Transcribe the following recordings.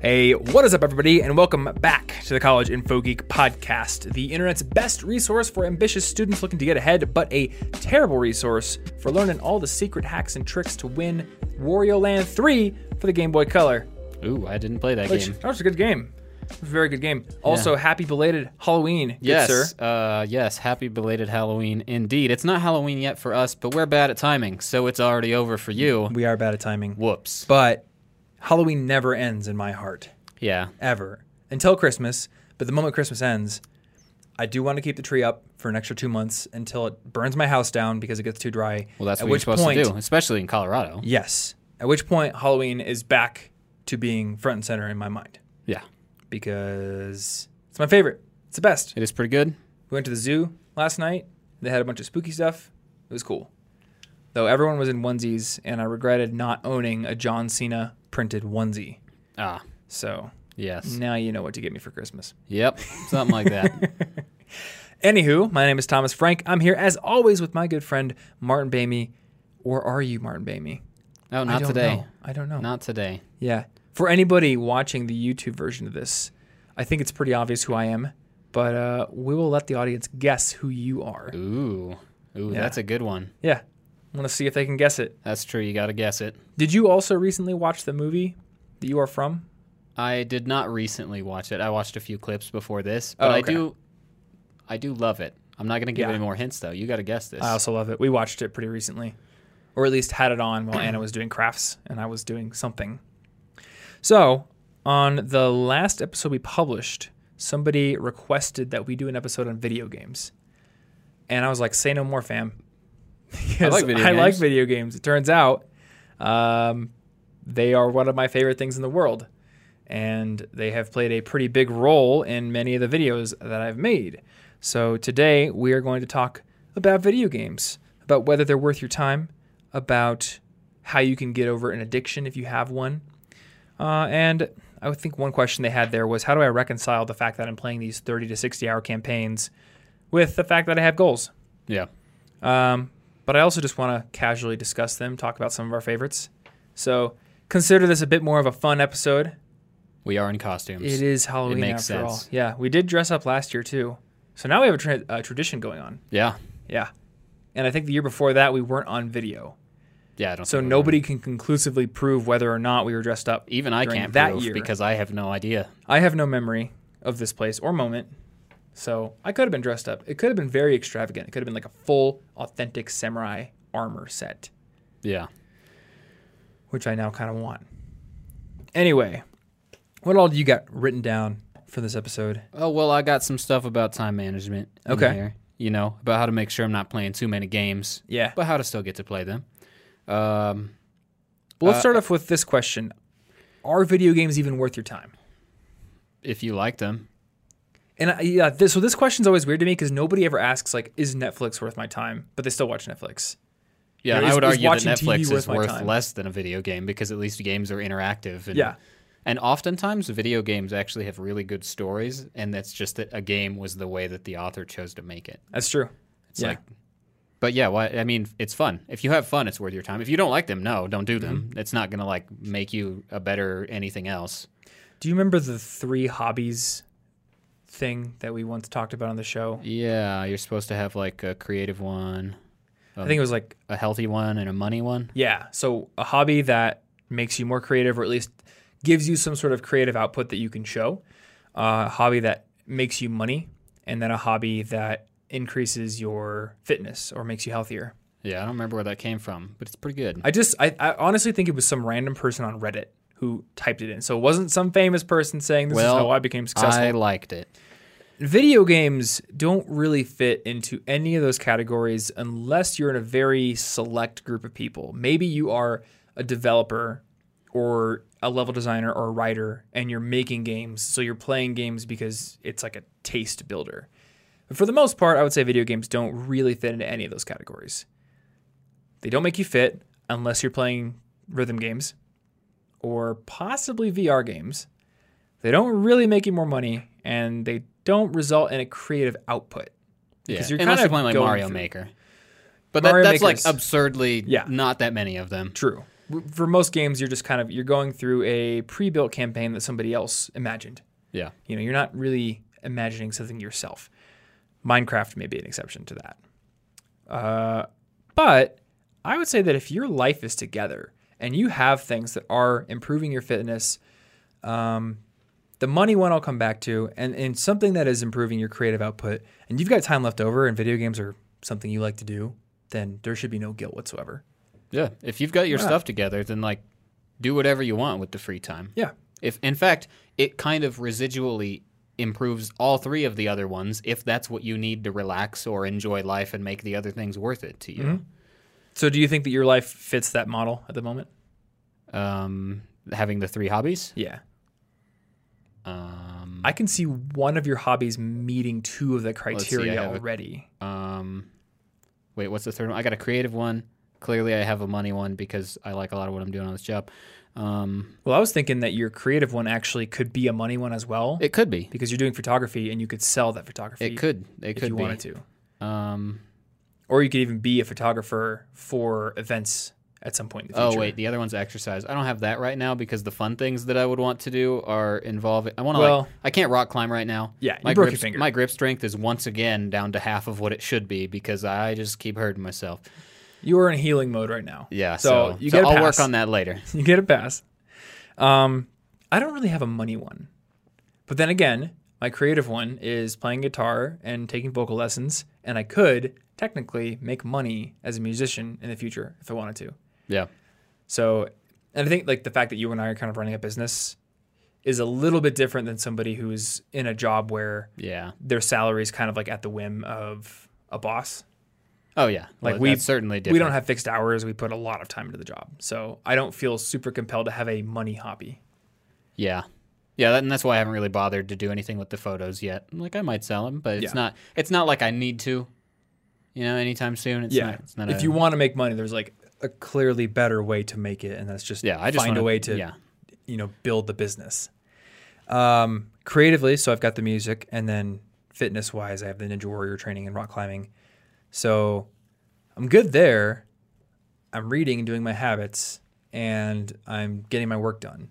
Hey, what is up, everybody, and welcome back to the College Info Geek podcast, the internet's best resource for ambitious students looking to get ahead, but a terrible resource for learning all the secret hacks and tricks to win Wario Land 3 for the Game Boy Color. Ooh, I didn't play that Which game. that was a good game. It was a very good game. Also, happy belated Halloween, Yes, sir. uh, yes. Happy belated Halloween, indeed. It's not Halloween yet for us, but we're bad at timing, so it's already over for you. We are bad at timing, Whoops. but Halloween never ends in my heart. Yeah, ever until Christmas. But the moment Christmas ends, I do want to keep the tree up for an extra two months until it burns my house down because it gets too dry. well, that's At what you're supposed point, to do, especially in Colorado. Yes. At which point, Halloween is back to being front and center in my mind Yeah, because it's my favorite. It's the best. it is pretty good. We went to the zoo last night. They had a bunch of spooky stuff. It was cool. Though everyone was in onesies, and I regretted not owning a John Cena printed onesie. Ah, So yes. now you know what to get me for Christmas. Yep, something like that. Anywho, my name is Thomas Frank. I'm here as always with my good friend Martin Boehme. Or are you Martin Boehme? Oh, not don't today. know. I don't know. Not today. Yeah. For anybody watching the YouTube version of this, I think it's pretty obvious who I am, but uh, we will let the audience guess who you are. Ooh, ooh, Yeah. that's a good one. Yeah. Want to see if they can guess it. That's true. You got to guess it. Did you also recently watch the movie that you are from? I did not recently watch it. I watched a few clips before this, but Oh, I do, I do love it. I'm not gonna give Yeah. any more hints though. You got to guess this. I also love it. We watched it pretty recently, or at least had it on while Anna was doing crafts and I was doing something. So, on the last episode we published, somebody requested that we do an episode on video games. And I was like, say no more, fam. Because like video I like video games. It turns out um, they are one of my favorite things in the world. And they have played a pretty big role in many of the videos that I've made. So today we are going to talk about video games, about whether they're worth your time, about how you can get over an addiction if you have one. Uh, and I think one question they had there was how do I reconcile the fact that I'm playing these 30 to 60 hour campaigns with the fact that I have goals? yeah. Um, but I also just want to casually discuss them, talk about some of our favorites. So consider this a bit more of a fun episode. We are in costumes. It is Halloween makes after all. Yeah, we did dress up last year too. So now we have a tra- uh, tradition going on. Yeah. Yeah. And I think the year before that we weren't on video. Yeah. I don't So nobody can conclusively prove whether or not we were dressed up. Even I can't that prove year. because I have no idea. I have no memory of this place or moment. So I could have been dressed up. It could have been very extravagant. It could have been like a full, authentic samurai armor set, Yeah. which I now kind of want. Anyway, what all do you got written down for this episode? Oh well, I got some stuff about time management. Okay. Here. You know about how to make sure I'm not playing too many games, Yeah. but how to still get to play them. Um, Well, let's Uh, start off with this question Are video games even worth your time? if you like them, And I, yeah, this, so this question's always weird to me because nobody ever asks like, "Is Netflix worth my time?" But they still watch Netflix. yeah, and I would argue that TV Netflix worth is worth time? less than a video game because at least games are interactive. And, Yeah, and oftentimes video games actually have really good stories, and that's just that a game was the way that the author chose to make it. that's true. It's Yeah. like, but yeah, why, I mean, it's fun. If you have fun, it's worth your time. If you don't like them, no, don't do them. Mm-hmm. It's not gonna like make you a better anything else. Do you remember the three hobbies thing that we once talked about on the show? Yeah, you're supposed to have like a creative one, I think it was like, a healthy one, and a money one. yeah, so a hobby that makes you more creative or at least gives you some sort of creative output that you can show, uh, a hobby that makes you money, and then a hobby that increases your fitness or makes you healthier. Yeah, I don't remember where that came from, but it's pretty good. I just, I, I honestly think it was some random person on Reddit who typed it in. So it wasn't some famous person saying this Well, is how I became successful. I liked it. Video games don't really fit into any of those categories unless you're in a very select group of people. Maybe you are a developer or a level designer or a writer and you're making games. So you're playing games because it's like a taste builder. But for the most part, I would say video games don't really fit into any of those categories. They don't make you fit unless you're playing rhythm games or possibly VR games. They don't really make you more money and they don't result in a creative output. Yeah, Because you're unless kind you're of playing like Mario through- Maker. But that, that's like absurdly Yeah. not that many of them. True. for most games, you're just kind of you're going through a pre-built campaign that somebody else imagined. Yeah. You know, you're not really imagining something yourself. Minecraft may be an exception to that. Uh, but I would say that if your life is together and you have things that are improving your fitness, um, the money one I'll come back to, and, and something that is improving your creative output, and you've got time left over, and video games are something you like to do, then there should be no guilt whatsoever. Yeah. If you've got your Yeah. stuff together, then like do whatever you want with the free time. Yeah. If in fact it kind of residually improves all three of the other ones if that's what you need to relax or enjoy life and make the other things worth it to you. Mm-hmm. So, do you think that your life fits that model at the moment? Um, having the three hobbies. Yeah. Um, I can see one of your hobbies meeting two of the see, criteria a- already. um, wait, what's the third one? I got a creative one. Clearly, I have a money one because I like a lot of what I'm doing on this job. Um, Well, I was thinking that your creative one actually could be a money one as well, it could be. because you're doing photography and you could sell that photography. It could. It if could you be. wanted to, Um, or you could even be a photographer for events at some point in the oh future. wait, the other one's exercise. I don't have that right now because the fun things that I would want to do are involving. I want to Well- like. I can't rock climb right now. Yeah, you my broke grip, your finger. My grip strength is once again down to half of what it should be because I just keep hurting myself. You are in healing mode right now. Yeah, So, so, you so get I'll work on that later. you get a pass. Um, I don't really have a money one, but then again, my creative one is playing guitar and taking vocal lessons, and I could technically make money as a musician in the future if I wanted to. Yeah. So, and I think like the fact that you and I are kind of running a business is a little bit different than somebody who's in a job where Yeah. their salary is kind of like at the whim of a boss. Oh yeah. Like Well, we certainly different. We don't have fixed hours. We put a lot of time into the job. So I don't feel super compelled to have a money hobby. Yeah. Yeah, that, and that's why I haven't really bothered to do anything with the photos yet. Like I might sell them, but it's Yeah. not. It's not like I need to. You know, anytime soon. It's not. It's not if a- you want to make money, there's like a clearly better way to make it, and that's just yeah, I just find wanna, a way to Yeah. you know build the business. Um, creatively, so I've got the music, and then fitness wise, I have the Ninja Warrior training and rock climbing. So I'm good there. I'm reading and doing my habits, and I'm getting my work done,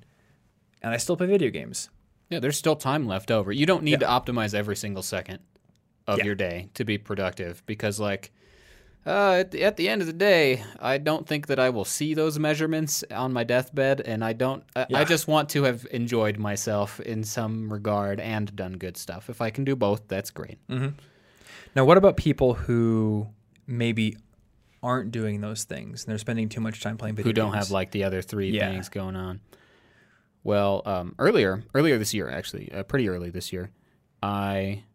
and I still play video games. Yeah, there's still time left over. You don't need Yeah. to optimize every single second of Yeah. your day to be productive because, like, uh, at, the, at the end of the day, I don't think that I will see those measurements on my deathbed, and I don't. I, Yeah. I just want to have enjoyed myself in some regard and done good stuff. If I can do both, that's great. Now, what about people who maybe aren't doing those things and they're spending too much time playing video games? who don't games? have like the other three Yeah. things going on. Well, um, earlier, earlier this year, actually, uh, pretty early this year, I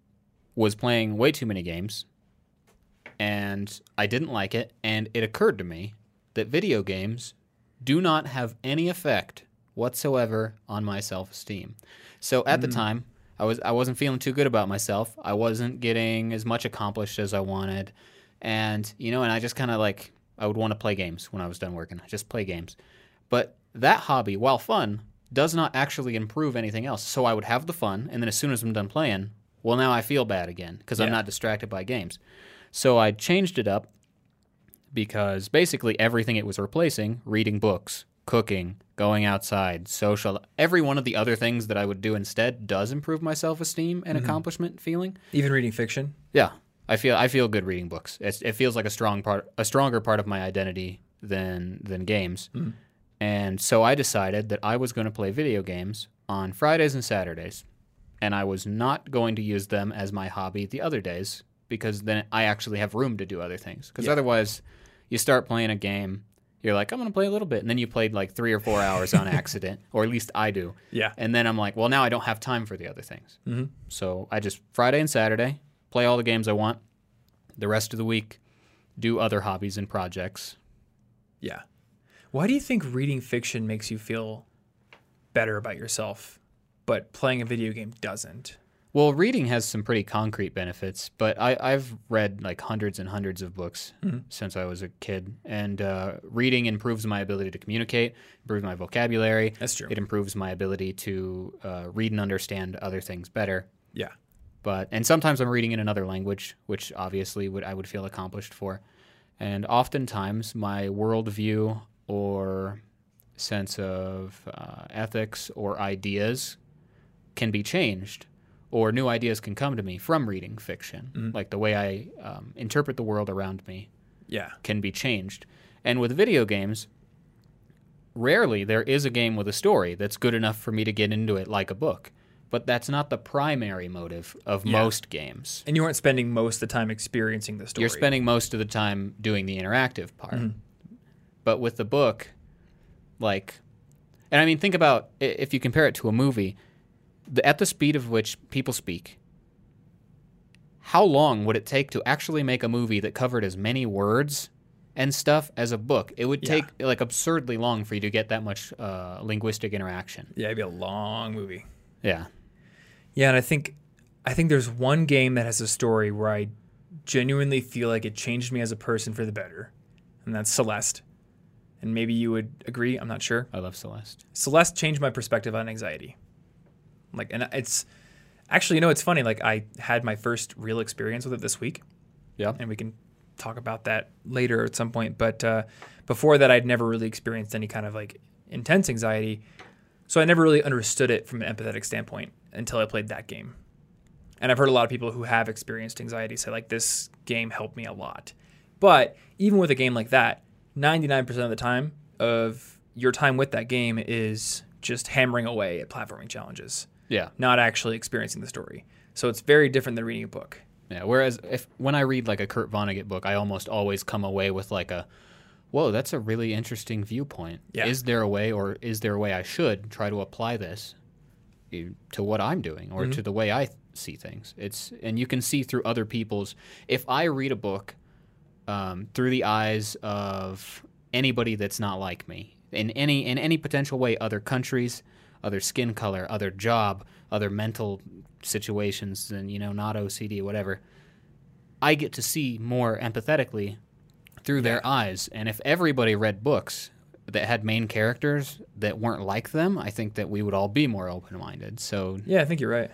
was playing way too many games, and I didn't like it. And it occurred to me that video games do not have any effect whatsoever on my self-esteem. So at the time, I was I wasn't feeling too good about myself. I wasn't getting as much accomplished as I wanted, and you know, and I just kind of like I would want to play games when I was done working. I just play games, but that hobby, while fun, does not actually improve anything else. So I would have the fun, and then as soon as I'm done playing, well, now I feel bad again because I'm not distracted by games. So I changed it up because basically everything it was replacing reading books, cooking, going outside, social every one of the other things that I would do instead does improve my self esteem and mm-hmm. accomplishment feeling. even reading fiction. Yeah. I feel I feel good reading books. It's, it feels like a strong part a stronger part of my identity than than games. Mm. And so I decided that I was going to play video games on Fridays and Saturdays. And I was not going to use them as my hobby the other days because then I actually have room to do other things. Because Yeah. otherwise, you start playing a game, you're like, I'm going to play a little bit. And then you played like three or four hours on accident, or at least I do. Yeah. And then I'm like, well, now I don't have time for the other things. Mhm. So I just Friday and Saturday play all the games I want. The rest of the week, do other hobbies and projects. Yeah. Why do you think reading fiction makes you feel better about yourself, but playing a video game doesn't? Well, reading has some pretty concrete benefits, but I, I've read like hundreds and hundreds of books since I was a kid, and uh, reading improves my ability to communicate, improves my vocabulary. That's true. It improves my ability to uh, read and understand other things better. Yeah. but and sometimes I'm reading in another language, which obviously would I would feel accomplished for, and oftentimes my worldview or sense of uh, ethics or ideas can be changed, or new ideas can come to me from reading fiction. Like the way I um, interpret the world around me Yeah. can be changed. And with video games, rarely there is a game with a story that's good enough for me to get into it like a book. But that's not the primary motive of Yeah. most games. And you aren't spending most of the time experiencing the story. You're spending most of the time doing the interactive part. But with the book, like, and I mean, think about if you compare it to a movie, the, at the speed of which people speak, how long would it take to actually make a movie that covered as many words and stuff as a book? It would Yeah. take like absurdly long for you to get that much uh, linguistic interaction. Yeah, it'd be a long movie. Yeah. Yeah, and I think I think there's one game that has a story where I genuinely feel like it changed me as a person for the better, and that's Celeste. And maybe you would agree. I'm not sure. I love Celeste. Celeste changed my perspective on anxiety. Like, and it's actually, you know, it's funny. Like, I had my first real experience with it this week, Yeah. and we can talk about that later at some point. But uh, before that, I'd never really experienced any kind of like intense anxiety, so I never really understood it from an empathetic standpoint until I played that game. And I've heard a lot of people who have experienced anxiety say like this game helped me a lot. But even with a game like that, 99% of the time of your time with that game is just hammering away at platforming challenges, Yeah. not actually experiencing the story. So it's very different than reading a book. Yeah. Whereas if when I read like a Kurt Vonnegut book, I almost always come away with like a, whoa, that's a really interesting viewpoint. Yeah. Is there a way, or is there a way I should try to apply this eh, to what I'm doing, or to the way I th- see things? It's and you can see through other people's. If I read a book um, through the eyes of anybody that's not like me, in any in any potential way, other countries, other skin color, other job, other mental situations, and you know, not OCD, whatever. I get to see more empathetically through their eyes, and if everybody read books that had main characters that weren't like them, I think that we would all be more open-minded. So, Yeah, I think you're right.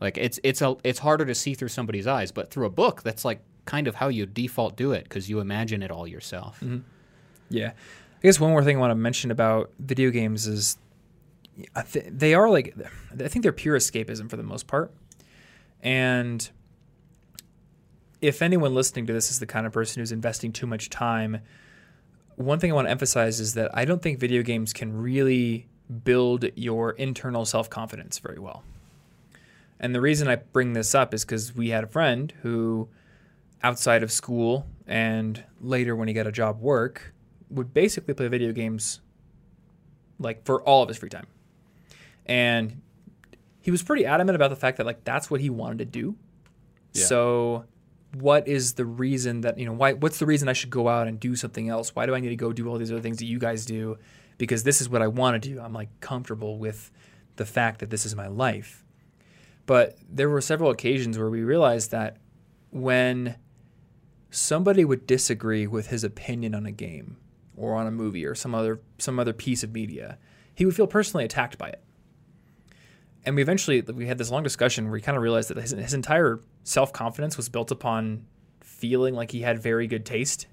like, it's it's a it's harder to see through somebody's eyes, but through a book, that's like kind of how you default do it because you imagine it all yourself. Mm-hmm. Yeah. I guess one more thing I want to mention about video games is th- they are like, I think they're pure escapism for the most part. And if anyone listening to this is the kind of person who's investing too much time, one thing I want to emphasize is that I don't think video games can really build your internal self confidence very well. And the reason I bring this up is because we had a friend who, outside of school and later when he got a job work, would basically play video games like for all of his free time. And he was pretty adamant about the fact that like that's what he wanted to do. Yeah. So what is the reason that, you know, why what's the reason I should go out and do something else? Why do I need to go do all these other things that you guys do? Because this is what I want to do. I'm like comfortable with the fact that this is my life. But there were several occasions where we realized that when somebody would disagree with his opinion on a game or on a movie or some other some other piece of media, he would feel personally attacked by it. And we eventually we had this long discussion where we kind of realized that his, his entire self confidence was built upon feeling like he had very good taste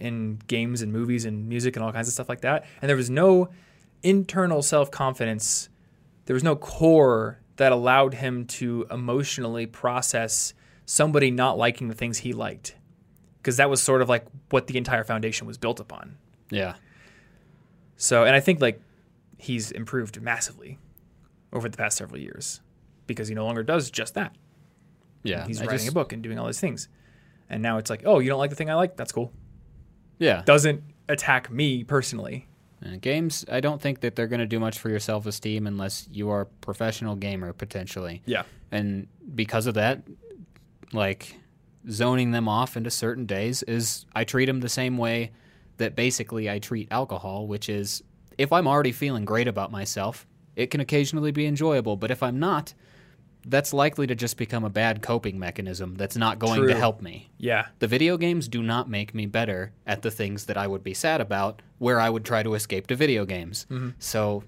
in games and movies and music and all kinds of stuff like that. And there was no internal self confidence. There was no core that allowed him to emotionally process somebody not liking the things he liked. Because that was sort of like what the entire foundation was built upon. Yeah. So, and I think like he's improved massively over the past several years because he no longer does just that. Yeah. He's I writing just- a book and doing all these things. And now it's like, oh, you don't like the thing I like? That's cool. Yeah. Doesn't attack me personally. Uh, games, I don't think that they're going to do much for your self esteem unless you are a professional gamer, potentially. Yeah. And because of that, like zoning them off into certain days is I treat them the same way that basically I treat alcohol, which is if I'm already feeling great about myself, it can occasionally be enjoyable. But if I'm not, that's likely to just become a bad coping mechanism that's not going to help me. Yeah. The video games do not make me better at the things that I would be sad about, where I would try to escape to video games. Mm-hmm. So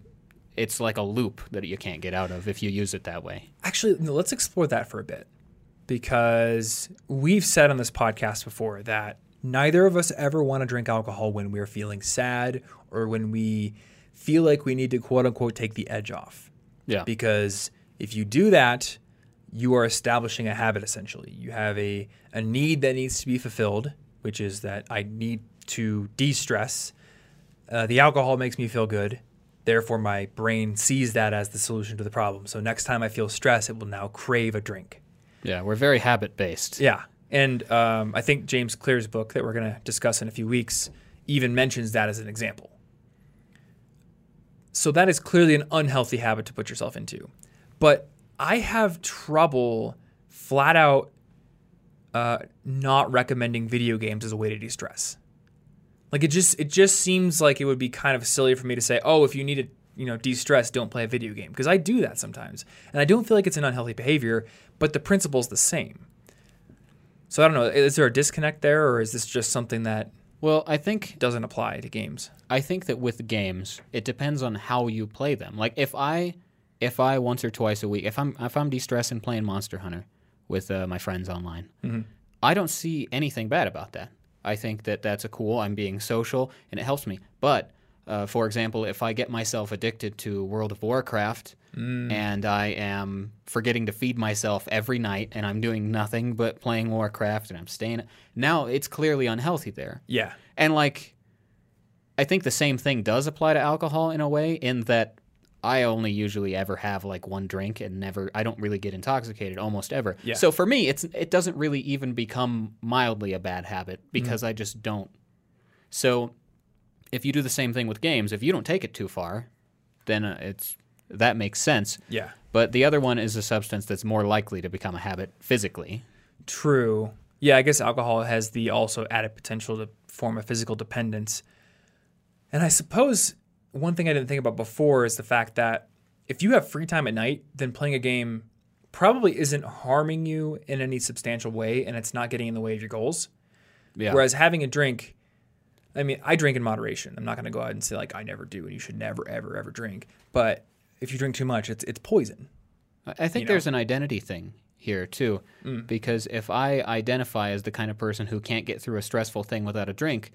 it's like a loop that you can't get out of if you use it that way. Actually, let's explore that for a bit because we've said on this podcast before that neither of us ever want to drink alcohol when we're feeling sad or when we feel like we need to quote unquote take the edge off. Yeah. Because if you do that, you are establishing a habit essentially. You have a, a need that needs to be fulfilled, which is that I need to de stress. Uh, the alcohol makes me feel good. Therefore, my brain sees that as the solution to the problem. So, next time I feel stress, it will now crave a drink. Yeah, we're very habit based. Yeah. And um, I think James Clear's book that we're going to discuss in a few weeks even mentions that as an example. So that is clearly an unhealthy habit to put yourself into. But I have trouble flat out uh, not recommending video games as a way to de-stress. Like it just it just seems like it would be kind of silly for me to say, "Oh, if you need to, you know, de-stress, don't play a video game." Because I do that sometimes. And I don't feel like it's an unhealthy behavior, but the principle's the same. So I don't know, is there a disconnect there or is this just something that Well, I think doesn't apply to games? I think that with games, it depends on how you play them. Like if I if I once or twice a week, if I'm if I'm de-stressing playing Monster Hunter with uh, my friends online, I don't see anything bad about that. I think that that's a cool. I'm being social and it helps me. But uh, for example, if I get myself addicted to World of Warcraft and I am forgetting to feed myself every night and I'm doing nothing but playing Warcraft and I'm staying, now it's clearly unhealthy there. Yeah. And like, I think the same thing does apply to alcohol in a way, in that I only usually ever have like one drink and never, I don't really get intoxicated almost ever. Yeah. So for me, it's it doesn't really even become mildly a bad habit because I just don't. So if you do the same thing with games, if you don't take it too far, then uh, it's that makes sense. Yeah. But the other one is a substance that's more likely to become a habit physically. True. Yeah, I guess alcohol has the also added potential to form a physical dependence. And I suppose one thing I didn't think about before is the fact that if you have free time at night, then playing a game probably isn't harming you in any substantial way and it's not getting in the way of your goals. Yeah. Whereas having a drink, I mean, I drink in moderation. I'm not going to go out and say like I never do and you should never ever ever drink. But if you drink too much, it's it's poison. I think you know? there's an identity thing here too, mm. because if I identify as the kind of person who can't get through a stressful thing without a drink,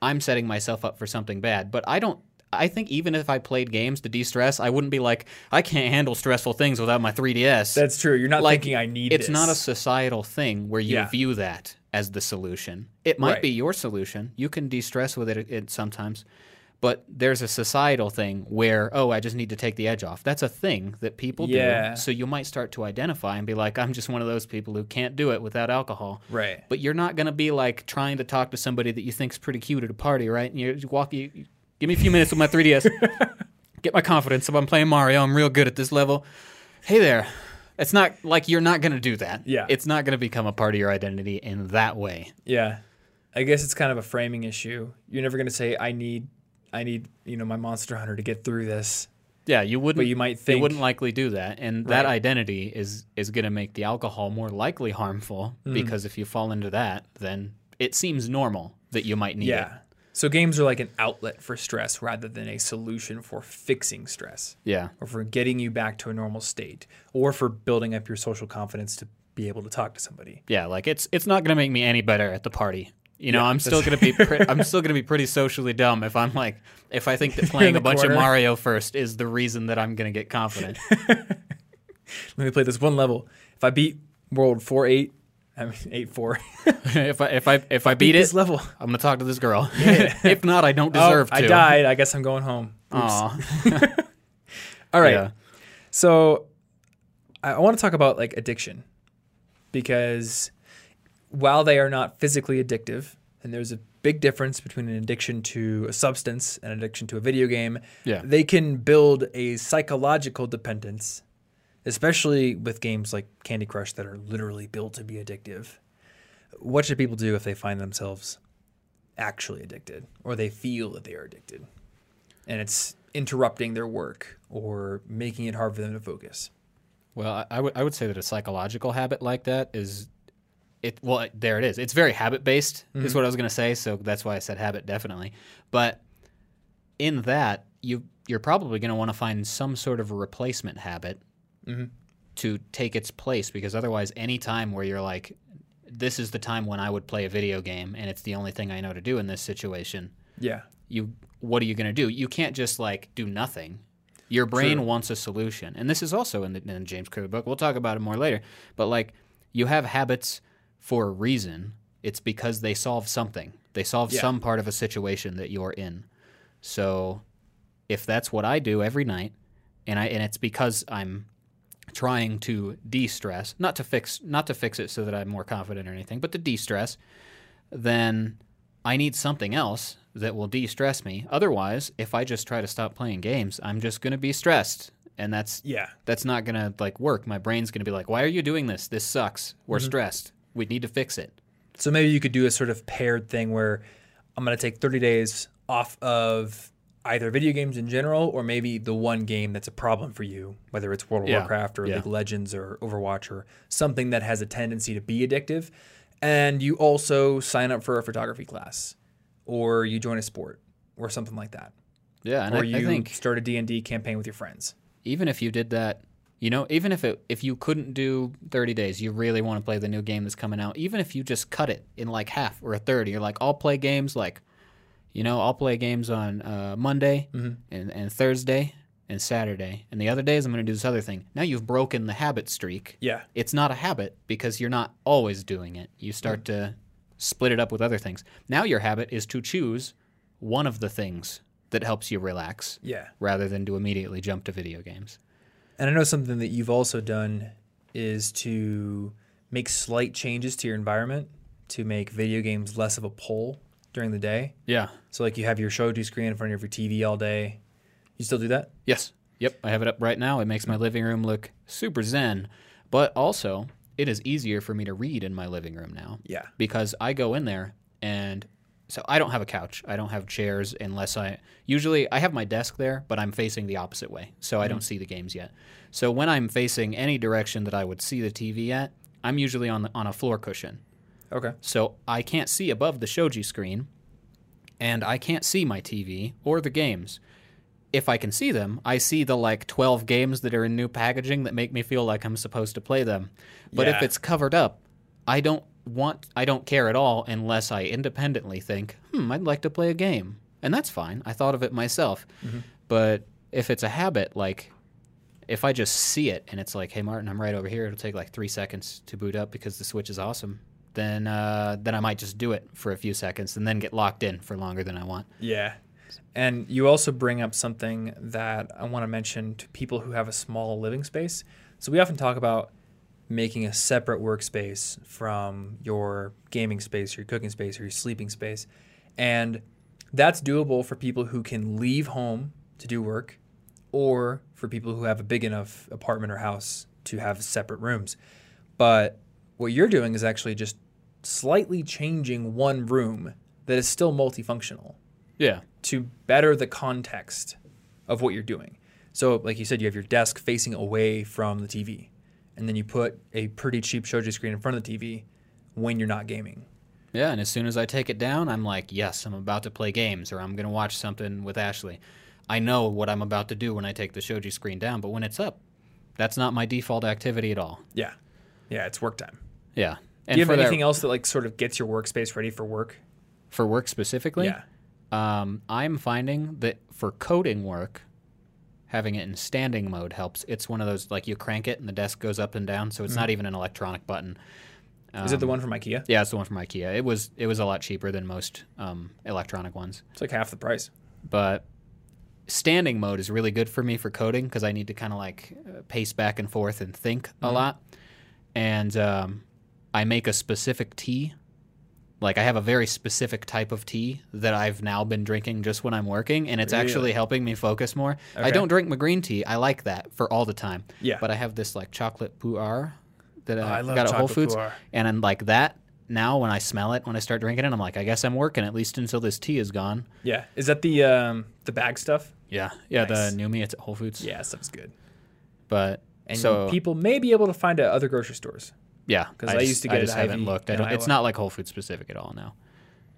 I'm setting myself up for something bad. But I don't. I think even if I played games to de-stress, I wouldn't be like, I can't handle stressful things without my 3DS. That's true. You're not like thinking I need It's this. not a societal thing where you Yeah. view that as the solution. It might Right. be your solution. You can de-stress with it, it sometimes, but there's a societal thing where oh, I just need to take the edge off. That's a thing that people Yeah. do. So you might start to identify and be like, I'm just one of those people who can't do it without alcohol. Right. But you're not going to be like trying to talk to somebody that you think's pretty cute at a party, right? And you walk you, you- give me a few minutes with my 3DS. Get my confidence. If I'm playing Mario, I'm real good at this level. Hey there. It's not like you're not going to do that. Yeah. It's not going to become a part of your identity in that way. Yeah. I guess it's kind of a framing issue. You're never going to say I need I need, you know, my monster hunter to get through this. Yeah, you wouldn't. But you might think- you wouldn't likely do that, and that identity is is going to make the alcohol more likely harmful Mm-hmm. because if you fall into that, then it seems normal that you might need it. Yeah. So games are like an outlet for stress rather than a solution for fixing stress Yeah, or for getting you back to a normal state or for building up your social confidence to be able to talk to somebody. yeah. Like it's it's not going to make me any better at the party. You know, Yeah, I'm still going to be pre- I'm still going to be pretty socially dumb if I'm like if I think that playing a bunch corner. of Mario first is the reason that I'm going to get confident. Let me play this one level. If I beat World 4 8, I mean 8 4, if I if I if I beat it, this level. I'm going to talk to this girl. if not, I don't oh, deserve oh, to. I died. I guess I'm going home. Aw. All right. Yeah. So I, I want to talk about like addiction because while they are not physically addictive, and there's a big difference between an addiction to a substance and addiction to a video game, Yeah. they can build a psychological dependence, especially with games like Candy Crush that are literally built to be addictive. What should people do if they find themselves actually addicted or they feel that they are addicted and it's interrupting their work or making it hard for them to focus? Well, I, I would I would say that a psychological habit like that is it. Well, there it is. It's very habit based. Is mm-hmm. what I was going to say. So that's why I said habit definitely. But in that, you you're probably going to want to find some sort of a replacement habit mm-hmm. to take its place because otherwise, any time where you're like, this is the time when I would play a video game and it's the only thing I know to do in this situation, Yeah. you what are you going to do? You can't just like do nothing. Your brain True. wants a solution, and this is also in the, in the James Clear book. We'll talk about it more later. But like, you have habits for a reason. It's because they solve something. They solve Yeah. some part of a situation that you're in. So, if that's what I do every night, and I and it's because I'm trying to de-stress, not to fix not to fix it so that I'm more confident or anything, but to de-stress, then I need something else that will de-stress me. Otherwise, if I just try to stop playing games, I'm just going to be stressed, and that's Yeah. that's not going to like work. My brain's going to be like, "Why are you doing this? This sucks. We're mm-hmm. stressed. We need to fix it." So maybe you could do a sort of paired thing where I'm going to take 30 days off of either video games in general or maybe the one game that's a problem for you, whether it's World of Yeah. Warcraft or Yeah. League of Legends or Overwatch or something that has a tendency to be addictive. And you also sign up for a photography class or you join a sport or something like that. Yeah, and or I, you I think start a D&D campaign with your friends. even if you did that, you know, even if it if you couldn't do 30 days, you really want to play the new game that's coming out, even if you just cut it in like half or a third, you're like, I'll play games like, you know, I'll play games on uh, Monday and, and Thursday and Saturday, and the other days I'm going to do this other thing. Now you've broken the habit streak. Yeah. It's not a habit because you're not always doing it. You start to split it up with other things. Now your habit is to choose one of the things that helps you relax Yeah. rather than to immediately jump to video games. And I know something that you've also done is to make slight changes to your environment to make video games less of a pull during the day. Yeah. So like you have your shoji screen in front of your TV all day. You still do that? Yes. Yep. I have it up right now. It makes my living room look super zen, but also it is easier for me to read in my living room now Yeah. because I go in there and so I don't have a couch. I don't have chairs unless I usually I have my desk there, but I'm facing the opposite way. So I don't mm. see the games yet. So when I'm facing any direction that I would see the TV at, I'm usually on the, on a floor cushion. Okay. So I can't see above the shoji screen, and I can't see my TV or the games. If I can see them, I see the like 12 games that are in new packaging that make me feel like I'm supposed to play them. But if it's covered up, I don't want, I don't care at all unless I independently think, hmm, I'd like to play a game. And that's fine. I thought of it myself. But if it's a habit, like if I just see it and it's like, hey Martin, I'm right over here. It'll take like three seconds to boot up because the Switch is awesome. Then uh, then I might just do it for a few seconds and then get locked in for longer than I want. Yeah. And you also bring up something that I want to mention to people who have a small living space. So we often talk about making a separate workspace from your gaming space, or your cooking space, or your sleeping space. And that's doable for people who can leave home to do work or for people who have a big enough apartment or house to have separate rooms. But what you're doing is actually just slightly changing one room that is still multifunctional Yeah. to better the context of what you're doing. So, like you said, you have your desk facing away from the TV, and then you put a pretty cheap shoji screen in front of the TV when you're not gaming. Yeah, and as soon as I take it down, I'm like, yes, I'm about to play games or I'm going to watch something with Ashley. I know what I'm about to do when I take the shoji screen down, but when it's up, that's not my default activity at all. Yeah, yeah, it's work time. Yeah. And Do you have for that- anything else that like sort of gets your workspace ready for work? for work specifically? Yeah, Um, I'm finding that for coding work, having it in standing mode helps. It's one of those like you crank it and the desk goes up and down, so it's not even an electronic button. is it the one from IKEA? Yeah, it's the one from IKEA. It was it was a lot cheaper than most um, electronic ones, It's like half the price. but standing mode is really good for me for coding because I need to kind of like uh, pace back and forth and think a lot. And um, I make a specific tea. Like I have a very specific type of tea that I've now been drinking just when I'm working, and it's Really? actually helping me focus more. I don't drink my green tea. I like that for all the time. Yeah. But I have this like chocolate pu'er that I I love got at Whole Foods, pu'er. and I'm like that. Now when I smell it, when I start drinking it, I'm like, I guess I'm working at least until this tea is gone. Yeah, is that the um, the bag stuff? Yeah, yeah. Nice. The Numi, it's at Whole Foods. Yeah, stuff's good. but And so people may be able to find it at other grocery stores. Yeah, 'cause I just- used to get it just at haven't Hy-Vee looked. I don't, it's not like Whole Foods specific at all now.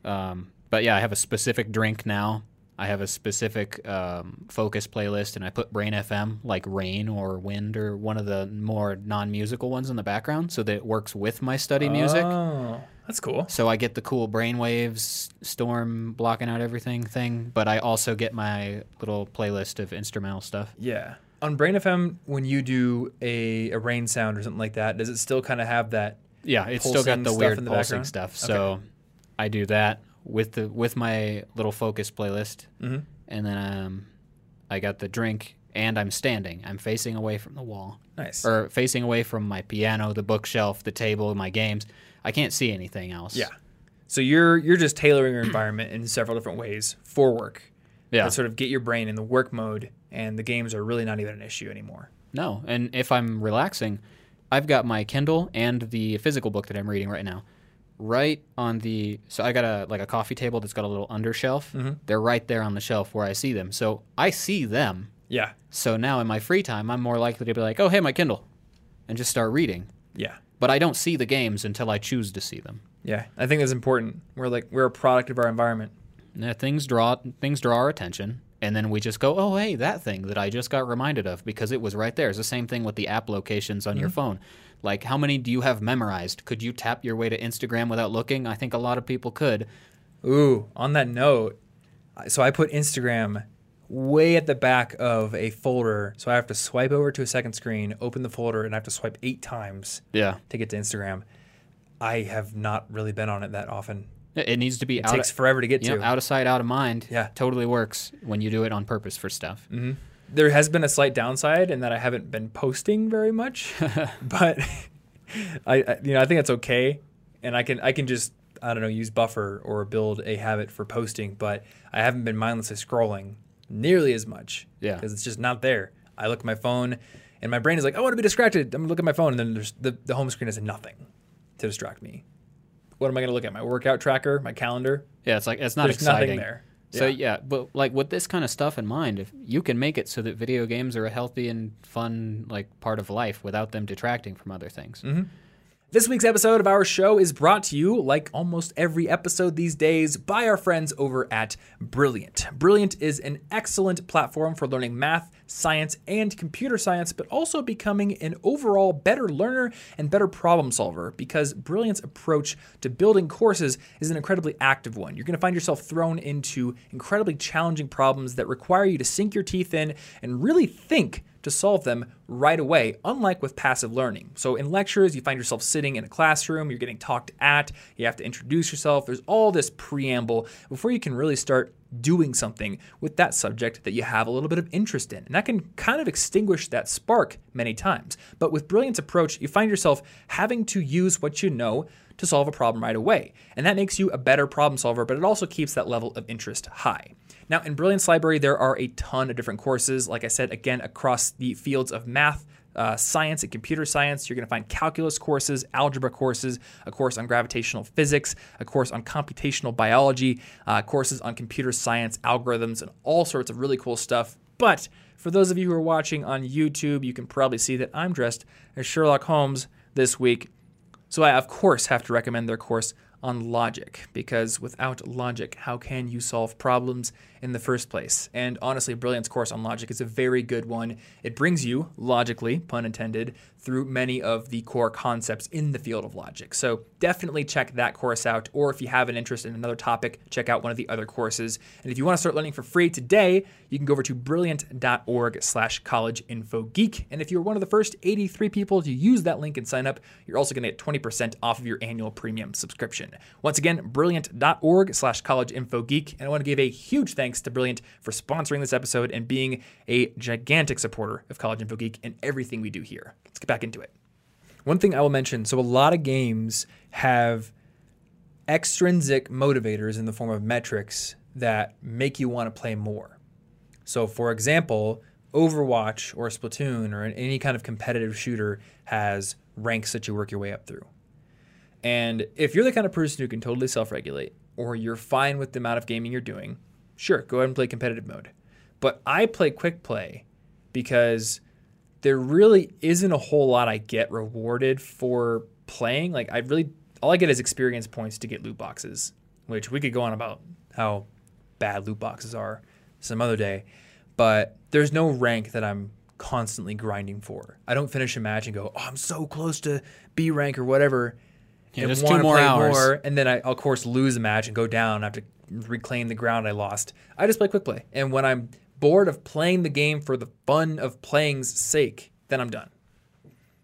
Um, but yeah, I have a specific drink now. I have a specific um, focus playlist, and I put Brain FM, like rain or wind or one of the more non-musical ones in the background, so that it works with my study music. Oh, That's cool. So I get the cool brainwaves storm blocking out everything thing, but I also get my little playlist of instrumental stuff. Yeah. On Brain FM, when you do a, a rain sound or something like that, does it still kind of have that? Yeah, it's still got the weird the pulsing background? stuff. So I do that with the with my little focus playlist, Mhm. and then um, I got the drink, and I'm standing. I'm facing away from the wall, Nice. or facing away from my piano, the bookshelf, the table, my games. I can't see anything else. yeah. So you're you're just tailoring your environment in several different ways for work. Yeah. To sort of get your brain in the work mode, and the games are really not even an issue anymore. No, and if I'm relaxing, I've got my Kindle and the physical book that I'm reading right now, right on the. So I got a like a coffee table that's got a little undershelf. Mm-hmm. They're right there on the shelf where I see them. So I see them. Yeah. So now in my free time, I'm more likely to be like, oh hey, my Kindle, and just start reading. Yeah. But I don't see the games until I choose to see them. Yeah. I think that's important. We're like we're a product of our environment. Yeah, things draw things draw our attention, and then we just go, "Oh, hey, that thing that I just got reminded of because it was right there." It's the same thing with the app locations on your mm-hmm. phone. Like, how many do you have memorized? Could you tap your way to Instagram without looking? I think a lot of people could. Ooh, on that note, so I put Instagram way at the back of a folder. So I have to swipe over to a second screen, open the folder, and I have to swipe eight times Yeah, to get to Instagram. I have not really been on it that often. It needs to be It out. takes of, forever to get to. know, out of sight, out of mind. Yeah. totally works when you do it on purpose for stuff. Mm-hmm. there has been a slight downside in that I haven't been posting very much, but I, I you know I think that's okay, and I can I can just I don't know use buffer or build a habit for posting, but I haven't been mindlessly scrolling nearly as much. Yeah. because it's just not there. I look at my phone, and my brain is like, I want to be distracted. I'm gonna look at my phone, and then there's the the home screen has nothing to distract me. What am I gonna look at? My workout tracker, my calendar. Yeah, it's like it's not There's exciting. nothing there. So Yeah. yeah, but like with this kind of stuff in mind, if you can make it so that video games are a healthy and fun like part of life without them detracting from other things. Mm-hmm. This week's episode of our show is brought to you, like almost every episode these days, by our friends over at Brilliant. Brilliant is an excellent platform for learning math, science, and computer science, but also becoming an overall better learner and better problem solver because Brilliant's approach to building courses is an incredibly active one. You're going to find yourself thrown into incredibly challenging problems that require you to sink your teeth in and really think to solve them right away, unlike with passive learning. So, in lectures, you find yourself sitting in a classroom, you're getting talked at, you have to introduce yourself. There's all this preamble before you can really start doing something with that subject that you have a little bit of interest in. And that can kind of extinguish that spark many times. But with Brilliant's approach, you find yourself having to use what you know to solve a problem right away. And that makes you a better problem solver, but it also keeps that level of interest high. Now, in Brilliant's library, there are a ton of different courses, like I said, again, across the fields of math, uh, science and computer science. You're going to find calculus courses, algebra courses, a course on gravitational physics, a course on computational biology, uh, courses on computer science, algorithms, and all sorts of really cool stuff. But for those of you who are watching on YouTube, you can probably see that I'm dressed as Sherlock Holmes this week. So I, of course, have to recommend their course on logic because without logic, how can you solve problems in the first place? And honestly, Brilliant's course on logic is a very good one. It brings you, logically, pun intended, through many of the core concepts in the field of logic. So definitely check that course out. Or if you have an interest in another topic, check out one of the other courses. And if you want to start learning for free today, you can go over to brilliant.org slash college info geek. And if you're one of the first 83 people to use that link and sign up, you're also going to get 20% off of your annual premium subscription. Once again, brilliant.org slash college info geek. And I want to give a huge thanks to Brilliant for sponsoring this episode and being a gigantic supporter of College Info Geek and everything we do here. Let's get back into it. One thing I will mention so, a lot of games have extrinsic motivators in the form of metrics that make you want to play more. So, for example, Overwatch or Splatoon or any kind of competitive shooter has ranks that you work your way up through. And if you're the kind of person who can totally self regulate or you're fine with the amount of gaming you're doing, sure, go ahead and play competitive mode. But I play quick play because there really isn't a whole lot I get rewarded for playing. Like, I really, all I get is experience points to get loot boxes, which we could go on about how bad loot boxes are some other day. But there's no rank that I'm constantly grinding for. I don't finish a match and go, oh, I'm so close to B rank or whatever. Yeah, and just want two more hours. more, and then I of course lose a match and go down. I have to reclaim the ground I lost. I just play quick play, and when I'm bored of playing the game for the fun of playing's sake, then I'm done.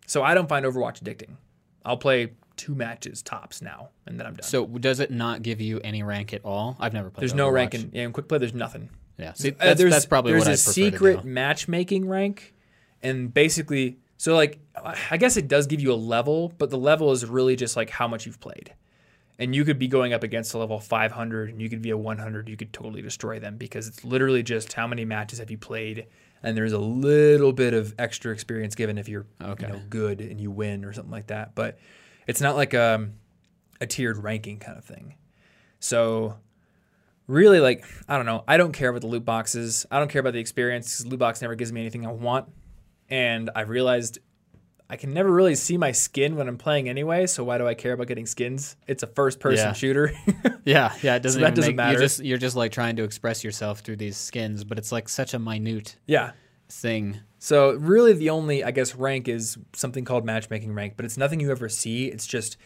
So I don't find Overwatch addicting. I'll play two matches tops now, and then I'm done. So does it not give you any rank at all? I've never played. there's no rank in, in quick play. There's nothing. Yeah, see, Uh, that's, there's, that's probably there's what a secret matchmaking rank, and basically, so like, I guess it does give you a level, but the level is really just like how much you've played. And you could be going up against a level 500, and you could be a 100. You could totally destroy them because it's literally just how many matches have you played, and there's a little bit of extra experience given if you're Okay. you know, good and you win or something like that. But it's not like um, a tiered ranking kind of thing. So really like I don't know. I don't care about the loot boxes. I don't care about the experience. Loot box never gives me anything I want. And I've realized I can never really see my skin when I'm playing anyway. So why do I care about getting skins? It's a first person Yeah. shooter. Yeah, yeah, it doesn't. that doesn't make, matter. You're just you're just like trying to express yourself through these skins, but it's like such a minute yeah. thing. So really, the only I guess rank is something called matchmaking rank, but it's nothing you ever see. It's just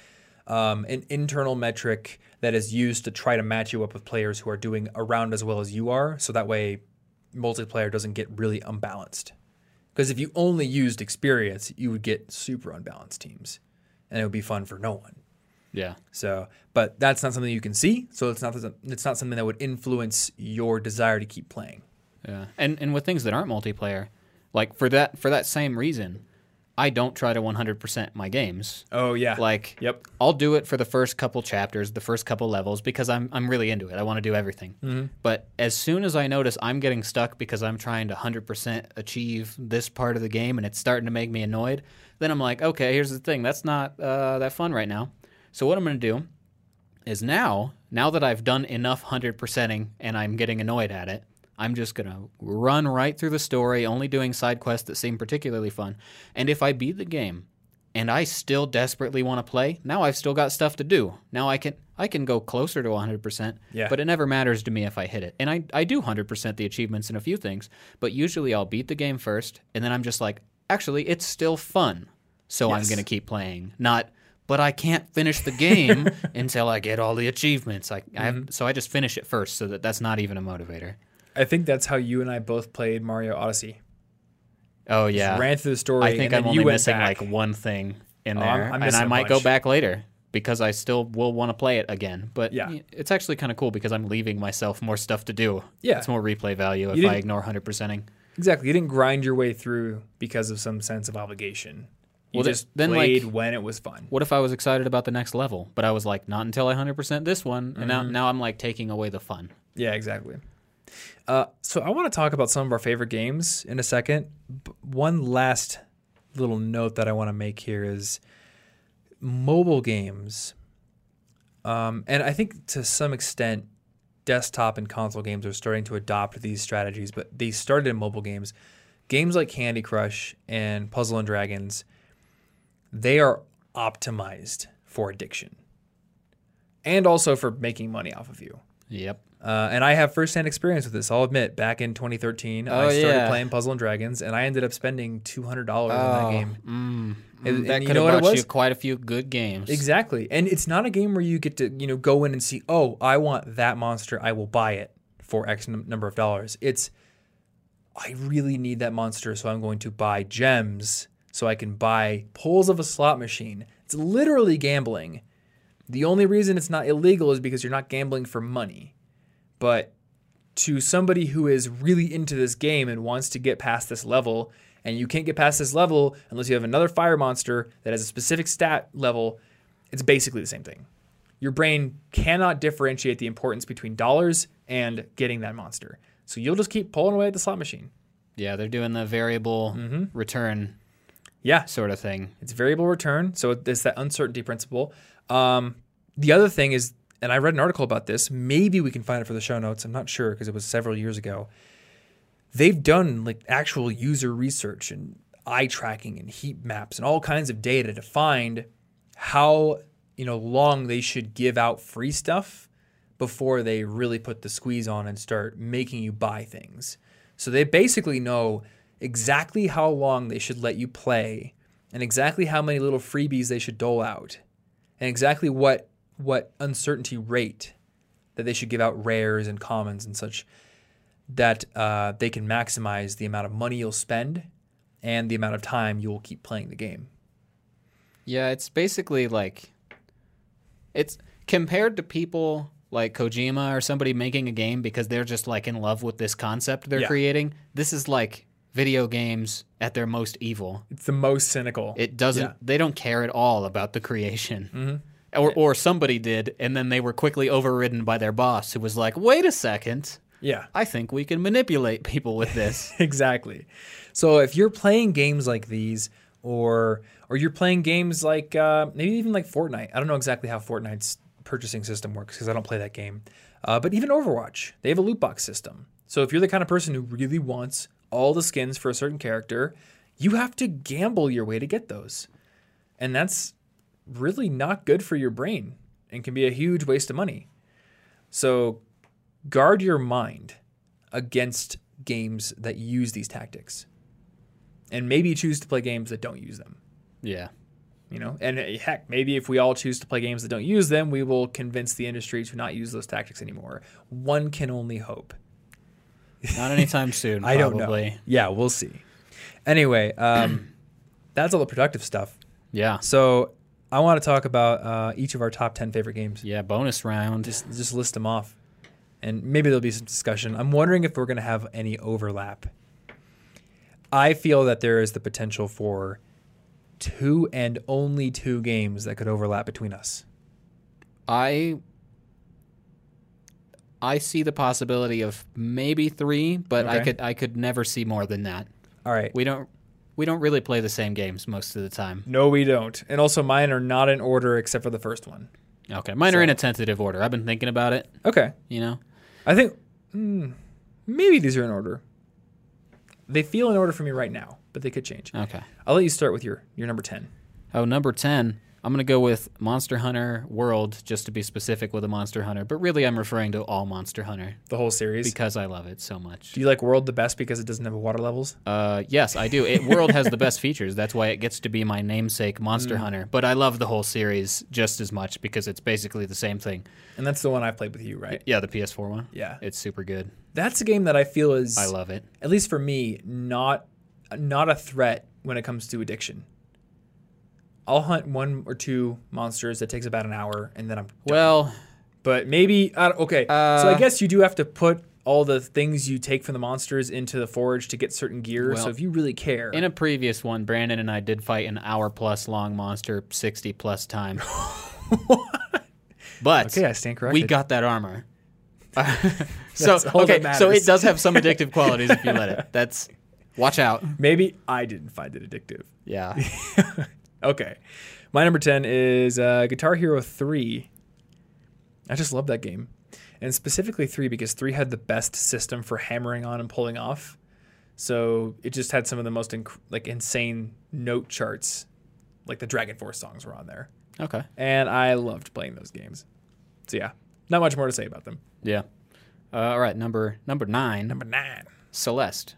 um, an internal metric that is used to try to match you up with players who are doing around as well as you are, so that way multiplayer doesn't get really unbalanced. Because if you only used experience, you would get super unbalanced teams, and it would be fun for no one. Yeah, So, but that's not something you can see. So it's not it's not something that would influence your desire to keep playing. yeah, and and with things that aren't multiplayer, like for that for that same reason, I don't try to 100% my games. Oh yeah, Like, yep. I'll do it for the first couple chapters, the first couple levels, because I'm I'm really into it. I want to do everything. Mm-hmm. But as soon as I notice I'm getting stuck because I'm trying to 100% achieve this part of the game and it's starting to make me annoyed, then I'm like, okay, here's the thing. That's not uh, that fun right now. So what I'm going to do is now, now that I've done enough 100%ing and I'm getting annoyed at it, I'm just going to run right through the story, only doing side quests that seem particularly fun. And if I beat the game and I still desperately want to play, now I've still got stuff to do. Now I can I can go closer to 100%, Yeah. but it never matters to me if I hit it. And I, I do 100% the achievements in a few things, but usually I'll beat the game first, and then I'm just like, actually, it's still fun. So I'm going to keep playing. Not, but I can't finish the game until I get all the achievements. I, I have, mm-hmm. so I just finish it first so that that's not even a motivator. I think that's how you and I both played Mario Odyssey. Oh, Just yeah. ran through the story. I think and I'm only missing back. like one thing in Oh, there, I'm- I'm and I might go back later because I still will want to play it again. But Yeah. it's actually kind of cool because I'm leaving myself more stuff to do. Yeah. it's more replay value if I ignore 100%ing. exactly. You didn't grind your way through because of some sense of obligation. You Well, just then, played like- when it was fun. What if I was excited about the next level, but I was like, not until I 100% this one, and now mm-hmm. now I'm like taking away the fun. Yeah, exactly. Uh, so I want to talk about some of our favorite games in a second. B- one last little note that I want to make here is mobile games, um, and I think to some extent, desktop and console games are starting to adopt these strategies. But they started in mobile games. Games like Candy Crush and Puzzle and Dragons, they are optimized for addiction, and also for making money off of you. Yep. Uh, and I have firsthand experience with this. I'll admit, back in 2013, I Oh, started yeah. playing Puzzle and Dragons, and I ended up spending two hundred dollars in that game. Mm, And- mm, and that you could know have bought you quite a few good games. Exactly, and it's not a game where you get to you know go in and see, oh, I want that monster, I will buy it for X number of dollars. It's I really need that monster, so I'm going to buy gems so I can buy pulls of a slot machine. It's literally gambling. The only reason it's not illegal is because you're not gambling for money. But to somebody who is really into this game and wants to get past this level, and you can't get past this level unless you have another fire monster that has a specific stat level, it's basically the same thing. Your brain cannot differentiate the importance between dollars and getting that monster. So you'll just keep pulling away at the slot machine. Yeah, they're doing the variable Mm-hmm. return Yeah, sort of thing. It's variable return, so it's that uncertainty principle. Um, the other thing is, and I read an article about this. Maybe we can find it for the show notes. I'm not sure because it was several years ago. They've done like actual user research and eye tracking and heat maps and all kinds of data to find how you know long they should give out free stuff before they really put the squeeze on and start making you buy things. So they basically know exactly how long they should let you play and exactly how many little freebies they should dole out. and exactly what what uncertainty rate that they should give out rares and commons and such that uh, they can maximize the amount of money you'll spend and the amount of time you will keep playing the game. Yeah, it's basically like it's compared to people like Kojima or somebody making a game because they're just like in love with this concept they're Yeah. creating. This is like video games at their most evil. It's the most cynical. It doesn't. Yeah. They don't care at all about the creation. Or, or somebody did, and then they were quickly overridden by their boss, who was like, "Wait a second, yeah. I think we can manipulate people with this." exactly. So if you're playing games like these, or or you're playing games like uh, maybe even like Fortnite, I don't know exactly how Fortnite's purchasing system works because I don't play that game. Uh, but even Overwatch, they have a loot box system. So if you're the kind of person who really wants all the skins for a certain character, you have to gamble your way to get those, and that's really not good for your brain and can be a huge waste of money. So guard your mind against games that use these tactics. And maybe choose to play games that don't use them. yeah, You know, and uh, heck, maybe if we all choose to play games that don't use them, we will convince the industry to not use those tactics anymore. One can only hope. not anytime soon. I don't know. Yeah, we'll see. Anyway, um, that's all the productive stuff. Yeah, So I want to talk about uh, each of our top ten favorite games. yeah. Bonus round. Just just list them off, and maybe there'll be some discussion. I'm wondering if we're going to have any overlap. I feel that there is the potential for two and only two games that could overlap between us. I I see the possibility of maybe three, but I could I could never see more than that. All right. We don't we don't really play the same games most of the time. No, we don't. And also, mine are not in order except for the first one. Okay, mine are in a tentative order. I've been thinking about it. Okay. You know, I think mm, maybe these are in order. They feel in order for me right now, but they could change. okay. I'll let you start with your your number ten. Oh, number ten. I'm gonna go with Monster Hunter World, just to be specific with a Monster Hunter. But really, I'm referring to all Monster Hunter The whole series. because I love it so much. Do you like World the best because it doesn't have water levels? Uh, yes, I do. It World has the best features. That's why it gets to be my namesake Monster Mm. Hunter. But I love the whole series just as much because it's basically the same thing. And that's the one I played with you, right? Yeah, the PS4 one. Yeah. It's super good. That's a game that I feel is I love it. at least for me, not not a threat when it comes to addiction. I'll hunt one or two monsters that takes about an hour and then I'm done. Well, But maybe I don't- okay. so I Uh, guess you do have to put all the things you take from the monsters into the forge to get certain gear. so if you really care, in a previous one, Brandon and I did fight an hour plus long monster 60 plus times. but okay, I stand corrected. we got that armor. so That's all okay, so matters. it does have some addictive qualities if you let it. That's watch out. maybe I didn't find it addictive. Yeah. Okay. My number 10 is uh, Guitar Hero 3. I just love that game. And specifically 3 because 3 had the best system for hammering on and pulling off. So it just had some of the most inc- like insane note charts. Like the DragonForce songs were on there. Okay. And I loved playing those games. So yeah, not much more to say about them. Yeah. Uh, all right, number number 9. Number 9. Celeste.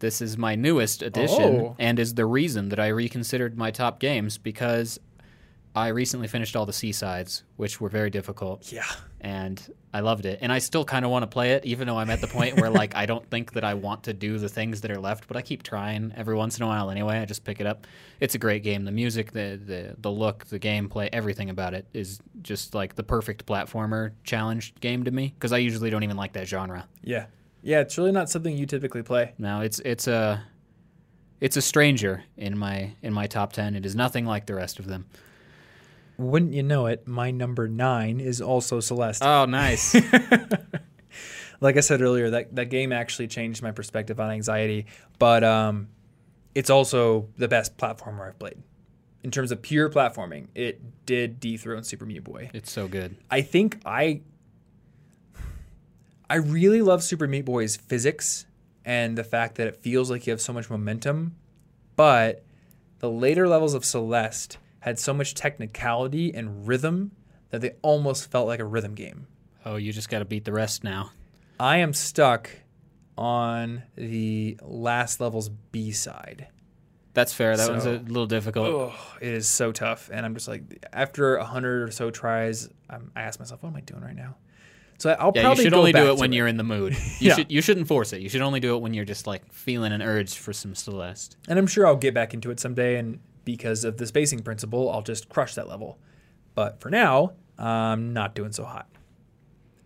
This is my newest addition Oh. and is the reason that I reconsidered my top games because I recently finished all the C-sides, which were very difficult, Yeah. and I loved it. And I still kind of want to play it, even though I'm at the point where like I don't think that I want to do the things that are left, but I keep trying every once in a while anyway. I just pick it up. It's a great game. The music, the the the look, the gameplay, everything about it is just like the perfect platformer challenge game to me because I usually don't even like that genre. Yeah. Yeah, it's really not something you typically play. No, it's it's a it's a stranger in my in my top ten. It is nothing like the rest of them. Wouldn't you know it, my number 9 is also Celeste. Oh, nice. like I said earlier, that, that game actually changed my perspective on anxiety, but um, it's also the best platformer I've played. In terms of pure platforming, it did dethrone Super Meat Boy. it's so good. I think I I really love Super Meat Boy's physics and the fact that it feels like you have so much momentum, but the later levels of Celeste had so much technicality and rhythm that they almost felt like a rhythm game. Oh, you just got to beat the rest now. I am stuck on the last level's B side. That's fair. That one's a little difficult. Oh, it is so tough, and I'm just like, after a hundred or so tries, I'm, I ask myself, what am I doing right now? So I'll Yeah, you should only do it when you're in the mood. You Yeah. should you shouldn't force it. You should only do it when you're just like feeling an urge for some Celeste. and I'm sure I'll get back into it someday. And because of the spacing principle, I'll just crush that level. But for now, I'm not doing so hot.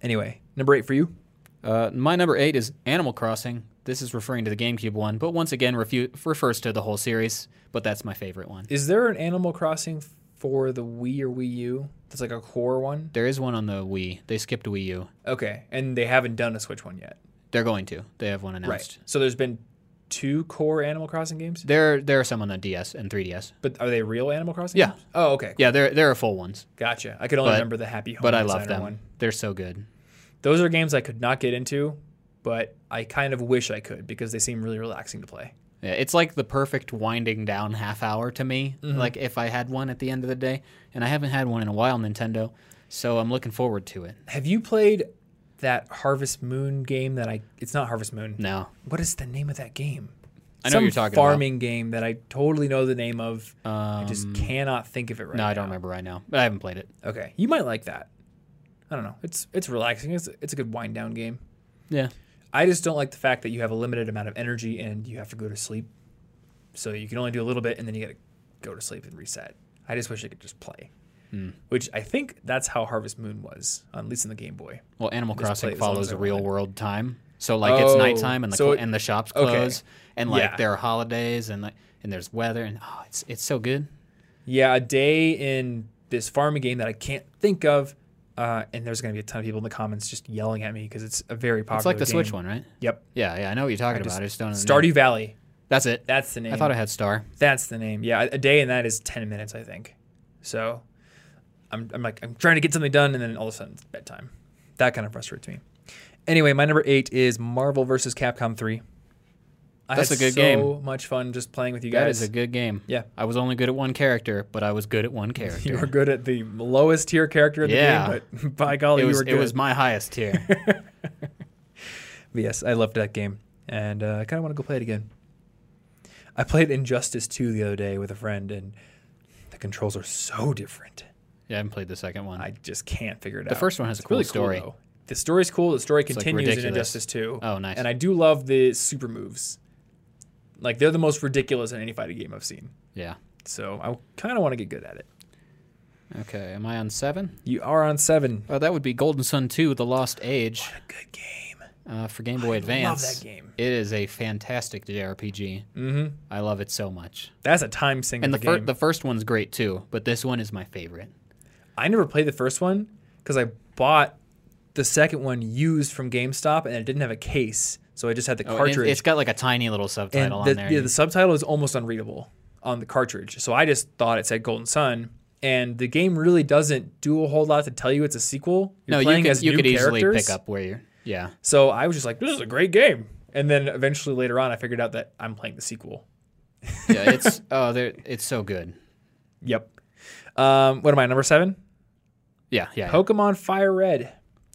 Anyway, number eight for you. Uh, my number eight is Animal Crossing. This is referring to the GameCube one, but once again refu- refers to the whole series. But that's my favorite one. Is there an Animal Crossing for the Wii or Wii U? That's like a core one. There is one on the Wii. They skipped Wii U. Okay, and they haven't done a Switch one yet. They're going to. They have one announced. Right. So there's been two core Animal Crossing games, There there are some on the DS and 3DS. but are they real Animal Crossing? Yeah. games? Oh, okay. Yeah, there there are full ones, Gotcha. I could only But- remember the Happy Home but I love them. one. They're so good. Those are games I could not get into, but I kind of wish I could because they seem really relaxing to play. Yeah, it's like the perfect winding down half hour to me. Mm-hmm. Like if I had one at the end of the day, and I haven't had one in a while, Nintendo. So I'm looking forward to it. Have you played that Harvest Moon game that I? It's not Harvest Moon. No, What is the name of that game? I know Some you're talking about. farming game that I totally know the name of. I just Um, cannot think of it right no, now. I don't remember right now, but I haven't played it. Okay, you might like that. I don't know. It's it's relaxing. It's it's a good wind down game. Yeah, I just don't like the fact that you have a limited amount of energy and you have to go to sleep. So you can only do a little bit and then you got to go to sleep and reset. I just wish I could just play. Hmm. Which I think that's how Harvest Moon was, at least in the Game Boy. Well, Animal Crossing as long as follows real world time. So like it's Oh, nighttime and the so cl- it- and the shops okay. close and like Yeah. there are holidays and like and there's weather and oh it's it's so good. Yeah, a day in this farming game that I can't think of, uh, and there's going to be a ton of people in the comments just yelling at me because it's a very popular. It's like the game. Switch one, right? Yep, Yeah, yeah, I know what you're talking I about. I just don't name. Stardew Valley. That's it. That's the name. I thought I had Star. That's the name. Yeah, a day in that is ten minutes, I think. So, I'm, I'm like I'm trying to get something done, and then all of a sudden it's bedtime. That kind of frustrates me. Anyway, my number eight is Marvel vs. Capcom Three. I That's had a good game. so game. much fun just playing with you That guys. is a good game. Yeah. I was only good at one character, but I was good at one character. you were good at the lowest tier character in the Yeah. game, but by golly, it was you were good. it was my highest tier. But yes, I loved that game, and uh, I kind of want to go play it again. I played Injustice 2 the other day with a friend, and the controls are so different. yeah, I haven't played the second one. I just can't figure it out. The first one has a cool really story. Though. the story's cool. The story like, continues in ridiculous. Injustice 2. oh, nice. And I do love the super moves. Like, they're the most ridiculous in any fighting game I've seen. yeah. So I kind of want to get good at it. Okay. Am I on seven? You are on 7. Oh, that would be Golden Sun 2: The Lost Age What a Good game. uh, for Game Boy I Advance. love that game. It is a fantastic JRPG. Mm-hmm. I love it so much. That's a time sink And the fir- the first one's great too, but this one is my favorite. I never played the first one because I bought the second one used from GameStop and it didn't have a case, so I just had the Oh, cartridge. It's got like a tiny little and subtitle the, on there. yeah, the subtitle is almost unreadable on the cartridge. So I just thought it said Golden Sun, and the game really doesn't do a whole lot to tell you it's a sequel. You're no, you playing could, as you new could easily pick up where you're. Yeah. So I was just like, this is a great game. And then eventually later on, I figured out that I'm playing the sequel. Yeah, it's oh, it's so good. Yep. Um, what am I, number seven? Yeah, yeah. yeah. Pokemon Fire Red.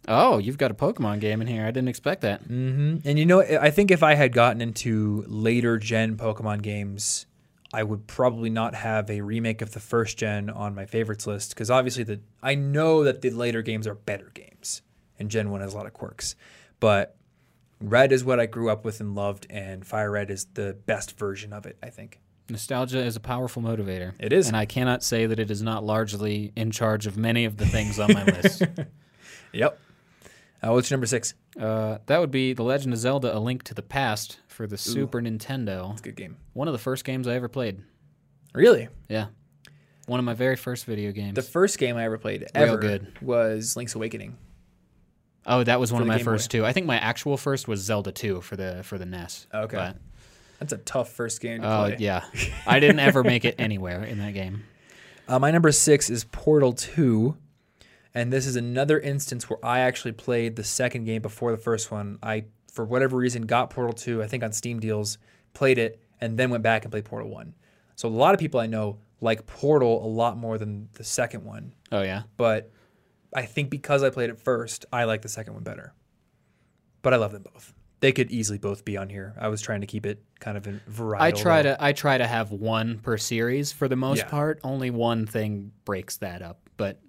Oh, you've got a Pokemon game in here. I didn't expect that. hmm And you know, I think if I had gotten into later gen Pokemon games, I would probably not have a remake of the first gen on my favorites list because obviously the I know that the later games are better games, and Gen One has a lot of quirks, but Red is what I grew up with and loved, and Fire Red is the best version of it. I think. Nostalgia is a powerful motivator. It is. And I cannot say that it is not largely in charge of many of the things on my list. Yep. Uh, what's your number six? Uh, that would be The Legend of Zelda A Link to the Past for the Super Nintendo. It's a good game. One of the first games I ever played. Really, Yeah. One of my very first video games. the first game I ever played Real ever good. was Link's Awakening. oh, that was one of the my Game first two. I think my actual first was Zelda 2 for the for the NES. Okay. But, That's a tough first game to oh, play. yeah. I didn't ever make it anywhere in that game. Uh, my number six is Portal 2. And this is another instance where I actually played the second game before the first one. I, for whatever reason, got Portal 2, I think on Steam deals, played it, and then went back and played Portal 1. So a lot of people I know like Portal a lot more than the second one. Oh, yeah. But I think because I played it first, I like the second one better. But I love them both. they could easily both be on here. I was trying to keep it kind of in variety. I try to I try to have one per series for the most Yeah. part. Only one thing breaks that up, but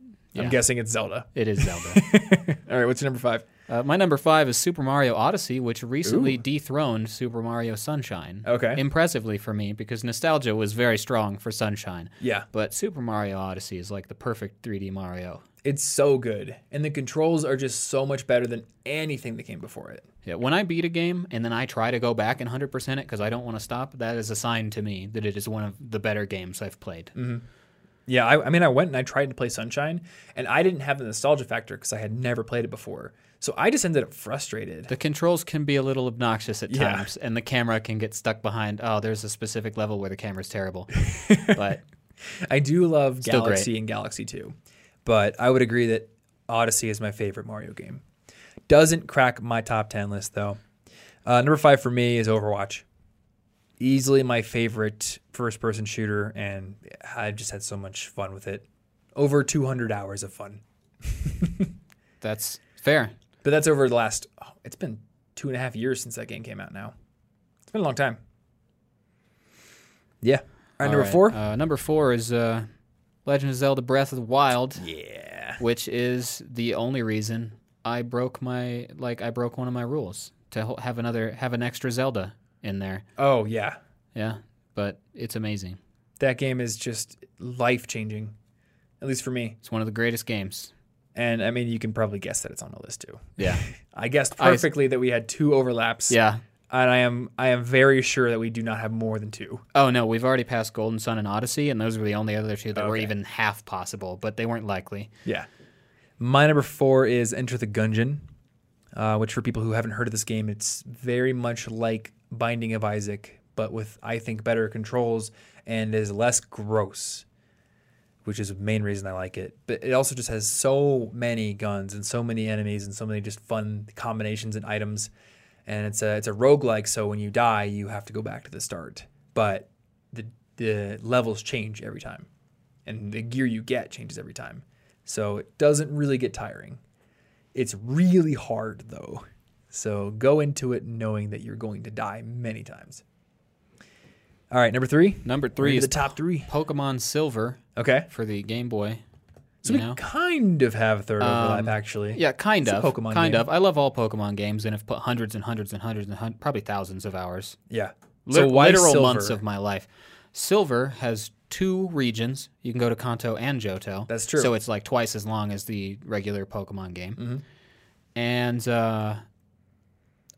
I'm guessing it's Zelda. it is Zelda. All right, what's your number five? uh, my number five is Super Mario Odyssey, which recently dethroned Super Mario Sunshine. Okay. impressively for me because nostalgia was very strong for Sunshine. Yeah, But Super Mario Odyssey is like the perfect 3D Mario. it's so good, and the controls are just so much better than anything that came before it. Yeah, when I beat a game and then I try to go back and 100% it because I don't want to stop, that is a sign to me that it is one of the better games I've played. Yeah, I, I mean, I went and I tried to play Sunshine, and I didn't have the nostalgia factor because I had never played it before. So I just ended up frustrated. The controls can be a little obnoxious at Yeah. times, and the camera can get stuck behind. Oh, there's a specific level where the camera's terrible. but I do love Still great. Galaxy and Galaxy 2, but I would agree that Odyssey is my favorite Mario game. Doesn't crack my top 10 list, though. Uh, number five for me is Overwatch. Easily my favorite first person shooter, and I've just had so much fun with it. Over 200 hours of fun. that's fair. But that's over the last, oh, it's been two and a half years since that game came out now. It's been a long time. Yeah. All right, All number right, four. Uh, number four is uh, Legend of Zelda Breath of the Wild. yeah. which is the only reason I broke my like I broke one of my rules to have another have an extra Zelda in there. Oh, yeah. Yeah, but it's amazing. That game is just life changing, at least for me. It's one of the greatest games. And I mean, you can probably guess that it's on the list too. Yeah, I guessed I- perfectly that we had two overlaps. yeah. And I am I am very sure that we do not have more than two. Oh no, we've already passed Golden Sun and Odyssey, and those were the only other two that were even half possible, but they weren't likely. Yeah. My number four is Enter the Gungeon, uh, which for people who haven't heard of this game, it's very much like Binding of Isaac, but with I think better controls and is less gross, which is the main reason I like it. But it also just has so many guns and so many enemies and so many just fun combinations and items. And it's a it's a roguelike, so when you die, you have to go back to the start. But the the levels change every time. And the gear you get changes every time. So it doesn't really get tiring. It's really hard though. So go into it knowing that you're going to die many times. All right, number three. Number three is the top three. Pokemon Silver Okay. for the Game Boy. So you we know? kind of have a third overlap Um, actually. Yeah, kind It's of. Pokemon kind game. of. I love all Pokemon games and have put hundreds and hundreds and hundreds and hun- probably thousands of hours Yeah. so why literal silver? months of my life. Silver has two regions. You can go to Kanto and Johto. That's true. So it's like twice as long as the regular Pokemon game. Mhm. And uh,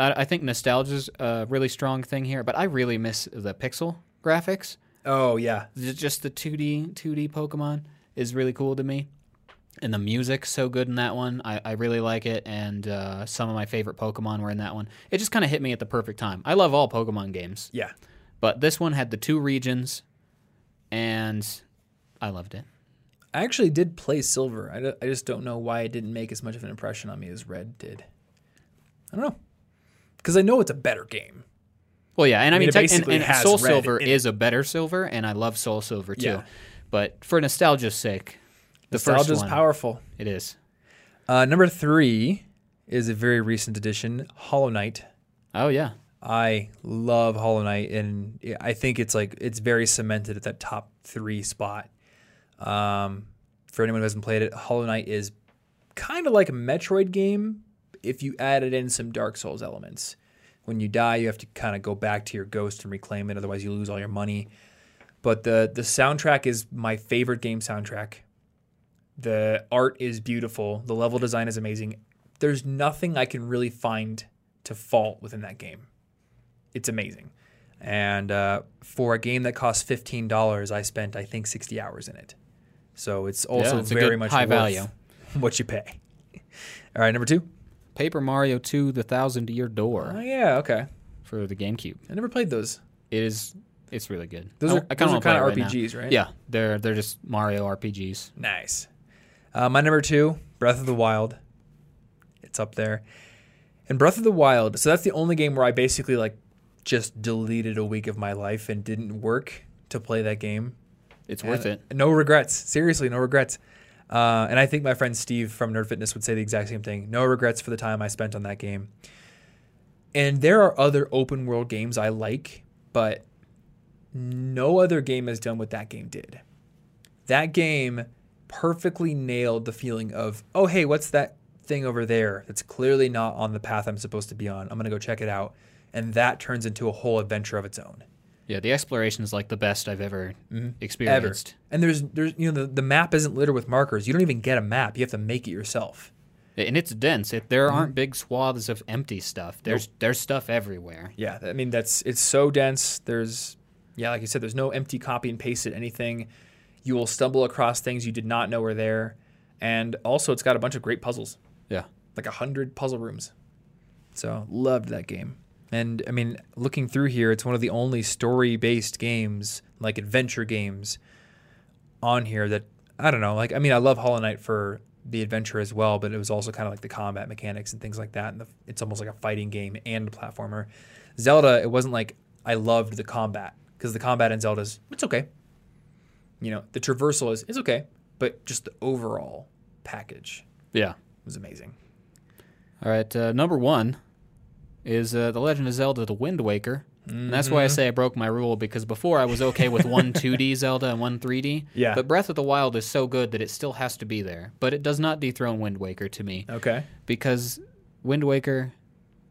I, I think nostalgia's a really strong thing here, but I really miss the pixel graphics. Oh yeah. Just the 2D 2D Pokemon is really cool to me. And the music's so good in that one. I, I really like it. And uh, some of my favorite Pokemon were in that one. It just kind of hit me at the perfect time. I love all Pokemon games. Yeah. But this one had the two regions, and I loved it. I actually did play silver. I, I just don't know why it didn't make as much of an impression on me as red did. I don't know. Because I know it's a better game. Well, yeah, and I, mean, mean, tech- and, and SoulSilver is a better silver, and I love SoulSilver too. Yeah. But for nostalgia's sake, the Nostalgia's first one, powerful. it is. Uh, number three is a very recent addition, Hollow Knight. Oh yeah, I love Hollow Knight, and I think it's like it's very cemented at that top three spot. Um, for anyone who hasn't played it, Hollow Knight is kind of like a Metroid game if you added in some Dark Souls elements. When you die, you have to kind of go back to your ghost and reclaim it, otherwise you lose all your money. But the the soundtrack is my favorite game soundtrack. The art is beautiful. The level design is amazing. There's nothing I can really find to fault within that game. It's amazing. And uh, for a game that costs fifteen dollars, I spent I think sixty hours in it. So it's also a very much high worth value. what you pay. All right, number two. Paper Mario 2: The Thousand Year Door. Oh yeah, okay. for the GameCube. I never played those. It is. It's really good. Those I- are I kinda those are kind of. RPGs, right? Yeah, they're they're just Mario RPGs. Nice. Uh, my number two, Breath of the Wild. It's up there. And Breath of the Wild, so that's the only game where I basically like just deleted a week of my life and didn't work to play that game. It's worth it. No regrets. Seriously, no regrets. Uh, and I think my friend Steve from Nerd Fitness would say the exact same thing. No regrets for the time I spent on that game. And there are other open world games I like, but no other game has done what that game did. That game perfectly nailed the feeling of, oh, hey, what's that thing over there that's clearly not on the path I'm supposed to be on? I'm going to go check it out. And that turns into a whole adventure of its own. Yeah, the exploration is like the best I've ever Mm-hmm. Ever. experienced. And there's, there's, you know, the, the map isn't littered with markers. You don't even get a map. You have to make it yourself. And it's dense. It, there Mm-hmm. aren't big swaths of empty stuff. There's there's stuff everywhere. Yeah, I mean that's it's so dense. There's yeah, like you said, there's no empty copy and paste it anything. You will stumble across things you did not know were there, and also it's got a bunch of great puzzles, Yeah. like a hundred puzzle rooms. So loved that game. And I mean, looking through here, it's one of the only story-based games, like adventure games, on here that I don't know. Like, I mean, I love Hollow Knight for the adventure as well, but it was also kind of like the combat mechanics and things like that. And the, it's almost like a fighting game and a platformer. Zelda, it wasn't like I loved the combat because the combat in Zelda's it's okay. You know, the traversal is it's okay, but just the overall package Yeah. was amazing. All right. Uh, number one is uh, The Legend of Zelda: The Wind Waker. And that's why I say I broke my rule because before I was okay with one 2D Zelda and one 3D. Yeah. But Breath of the Wild is so good that it still has to be there. But it does not dethrone Wind Waker to me Okay. because Wind Waker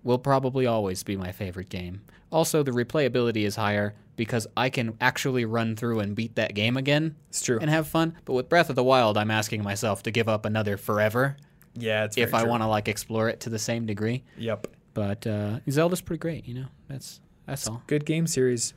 will probably always be my favorite game. Also, the replayability is higher because I can actually run through and beat that game again It's true. and have fun. But with Breath of the Wild, I'm asking myself to give up another forever yeah, it's if I want to like explore it to the same degree. Yep. But uh, Zelda's pretty great, you know. That's that's all. Good game series.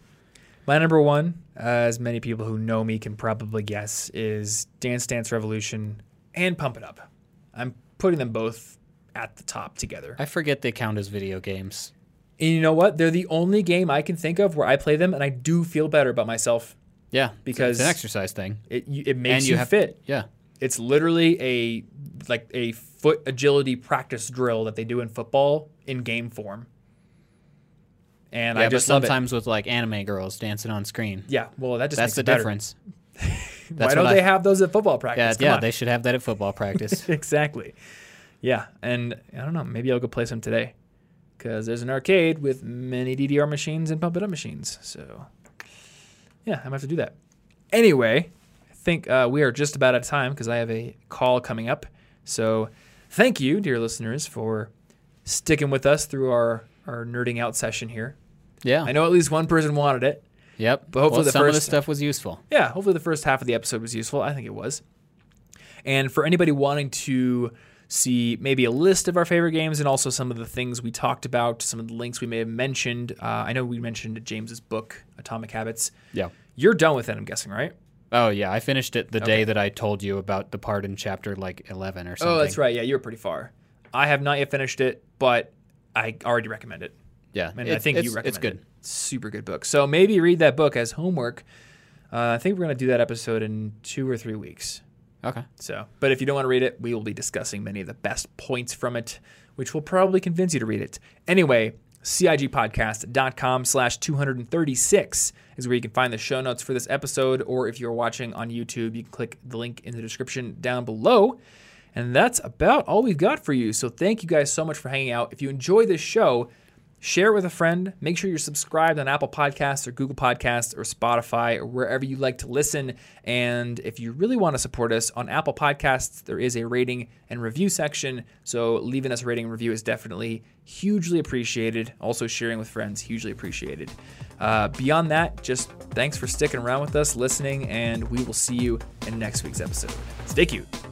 My number one, uh, as many people who know me can probably guess, is Dance Dance Revolution and Pump It Up. I'm putting them both at the top together. I forget they count as video games. And you know what? They're the only game I can think of where I play them and I do feel better about myself. Yeah, Because- it's an exercise thing. It it makes And you, you have- fit. Yeah, It's literally a like a foot agility practice drill that they do in football in game form. And yeah. I just but love it. sometimes with like anime girls dancing on screen. Yeah, well, that just That's makes the better. difference. Why don't what they have those at football practice? Come yeah. They should have that at football practice. exactly. Yeah, and I don't know. Maybe I'll go play some today because there's an arcade with many DDR machines and pump it up machines. So yeah, I might have to do that. Anyway, I think uh, we are just about out of time because I have a call coming up. So thank you, dear listeners, for sticking with us through our our nerding out session here. yeah. I know at least one person wanted it. Yep. But hopefully well, the some of the first- stuff was useful. yeah, hopefully the first half of the episode was useful. I think it was. And for anybody wanting to see maybe a list of our favorite games and also some of the things we talked about, some of the links we may have mentioned, uh, I know we mentioned James's book, Atomic Habits. Yeah. You're done with it, I'm guessing, right? Oh yeah, I finished it the Okay. day that I told you about the part in chapter like eleven or something. Oh, that's right. Yeah, you were pretty far. I have not yet finished it, but I already recommend it. Yeah, And I think it's, you recommend it's good. it. Super good book. So maybe read that book as homework. Uh, I think we're going to do that episode in two or three weeks. Okay. So, but if you don't want to read it, we will be discussing many of the best points from it, which will probably convince you to read it. Anyway, CIGpodcast.com slash 236 is where you can find the show notes for this episode, or if you're watching on YouTube, you can click the link in the description down below. And that's about all we've got for you. So thank you guys so much for hanging out. If you enjoy this show, share it with a friend. Make sure you're subscribed on Apple Podcasts or Google Podcasts or Spotify or wherever you like to listen. And if you really want to support us on Apple Podcasts, there is a rating and review section. So leaving us a rating and review is definitely hugely appreciated. Also, sharing with friends, hugely appreciated. Uh, beyond that, just thanks for sticking around with us, listening, and we will see you in next week's episode. Stay cute.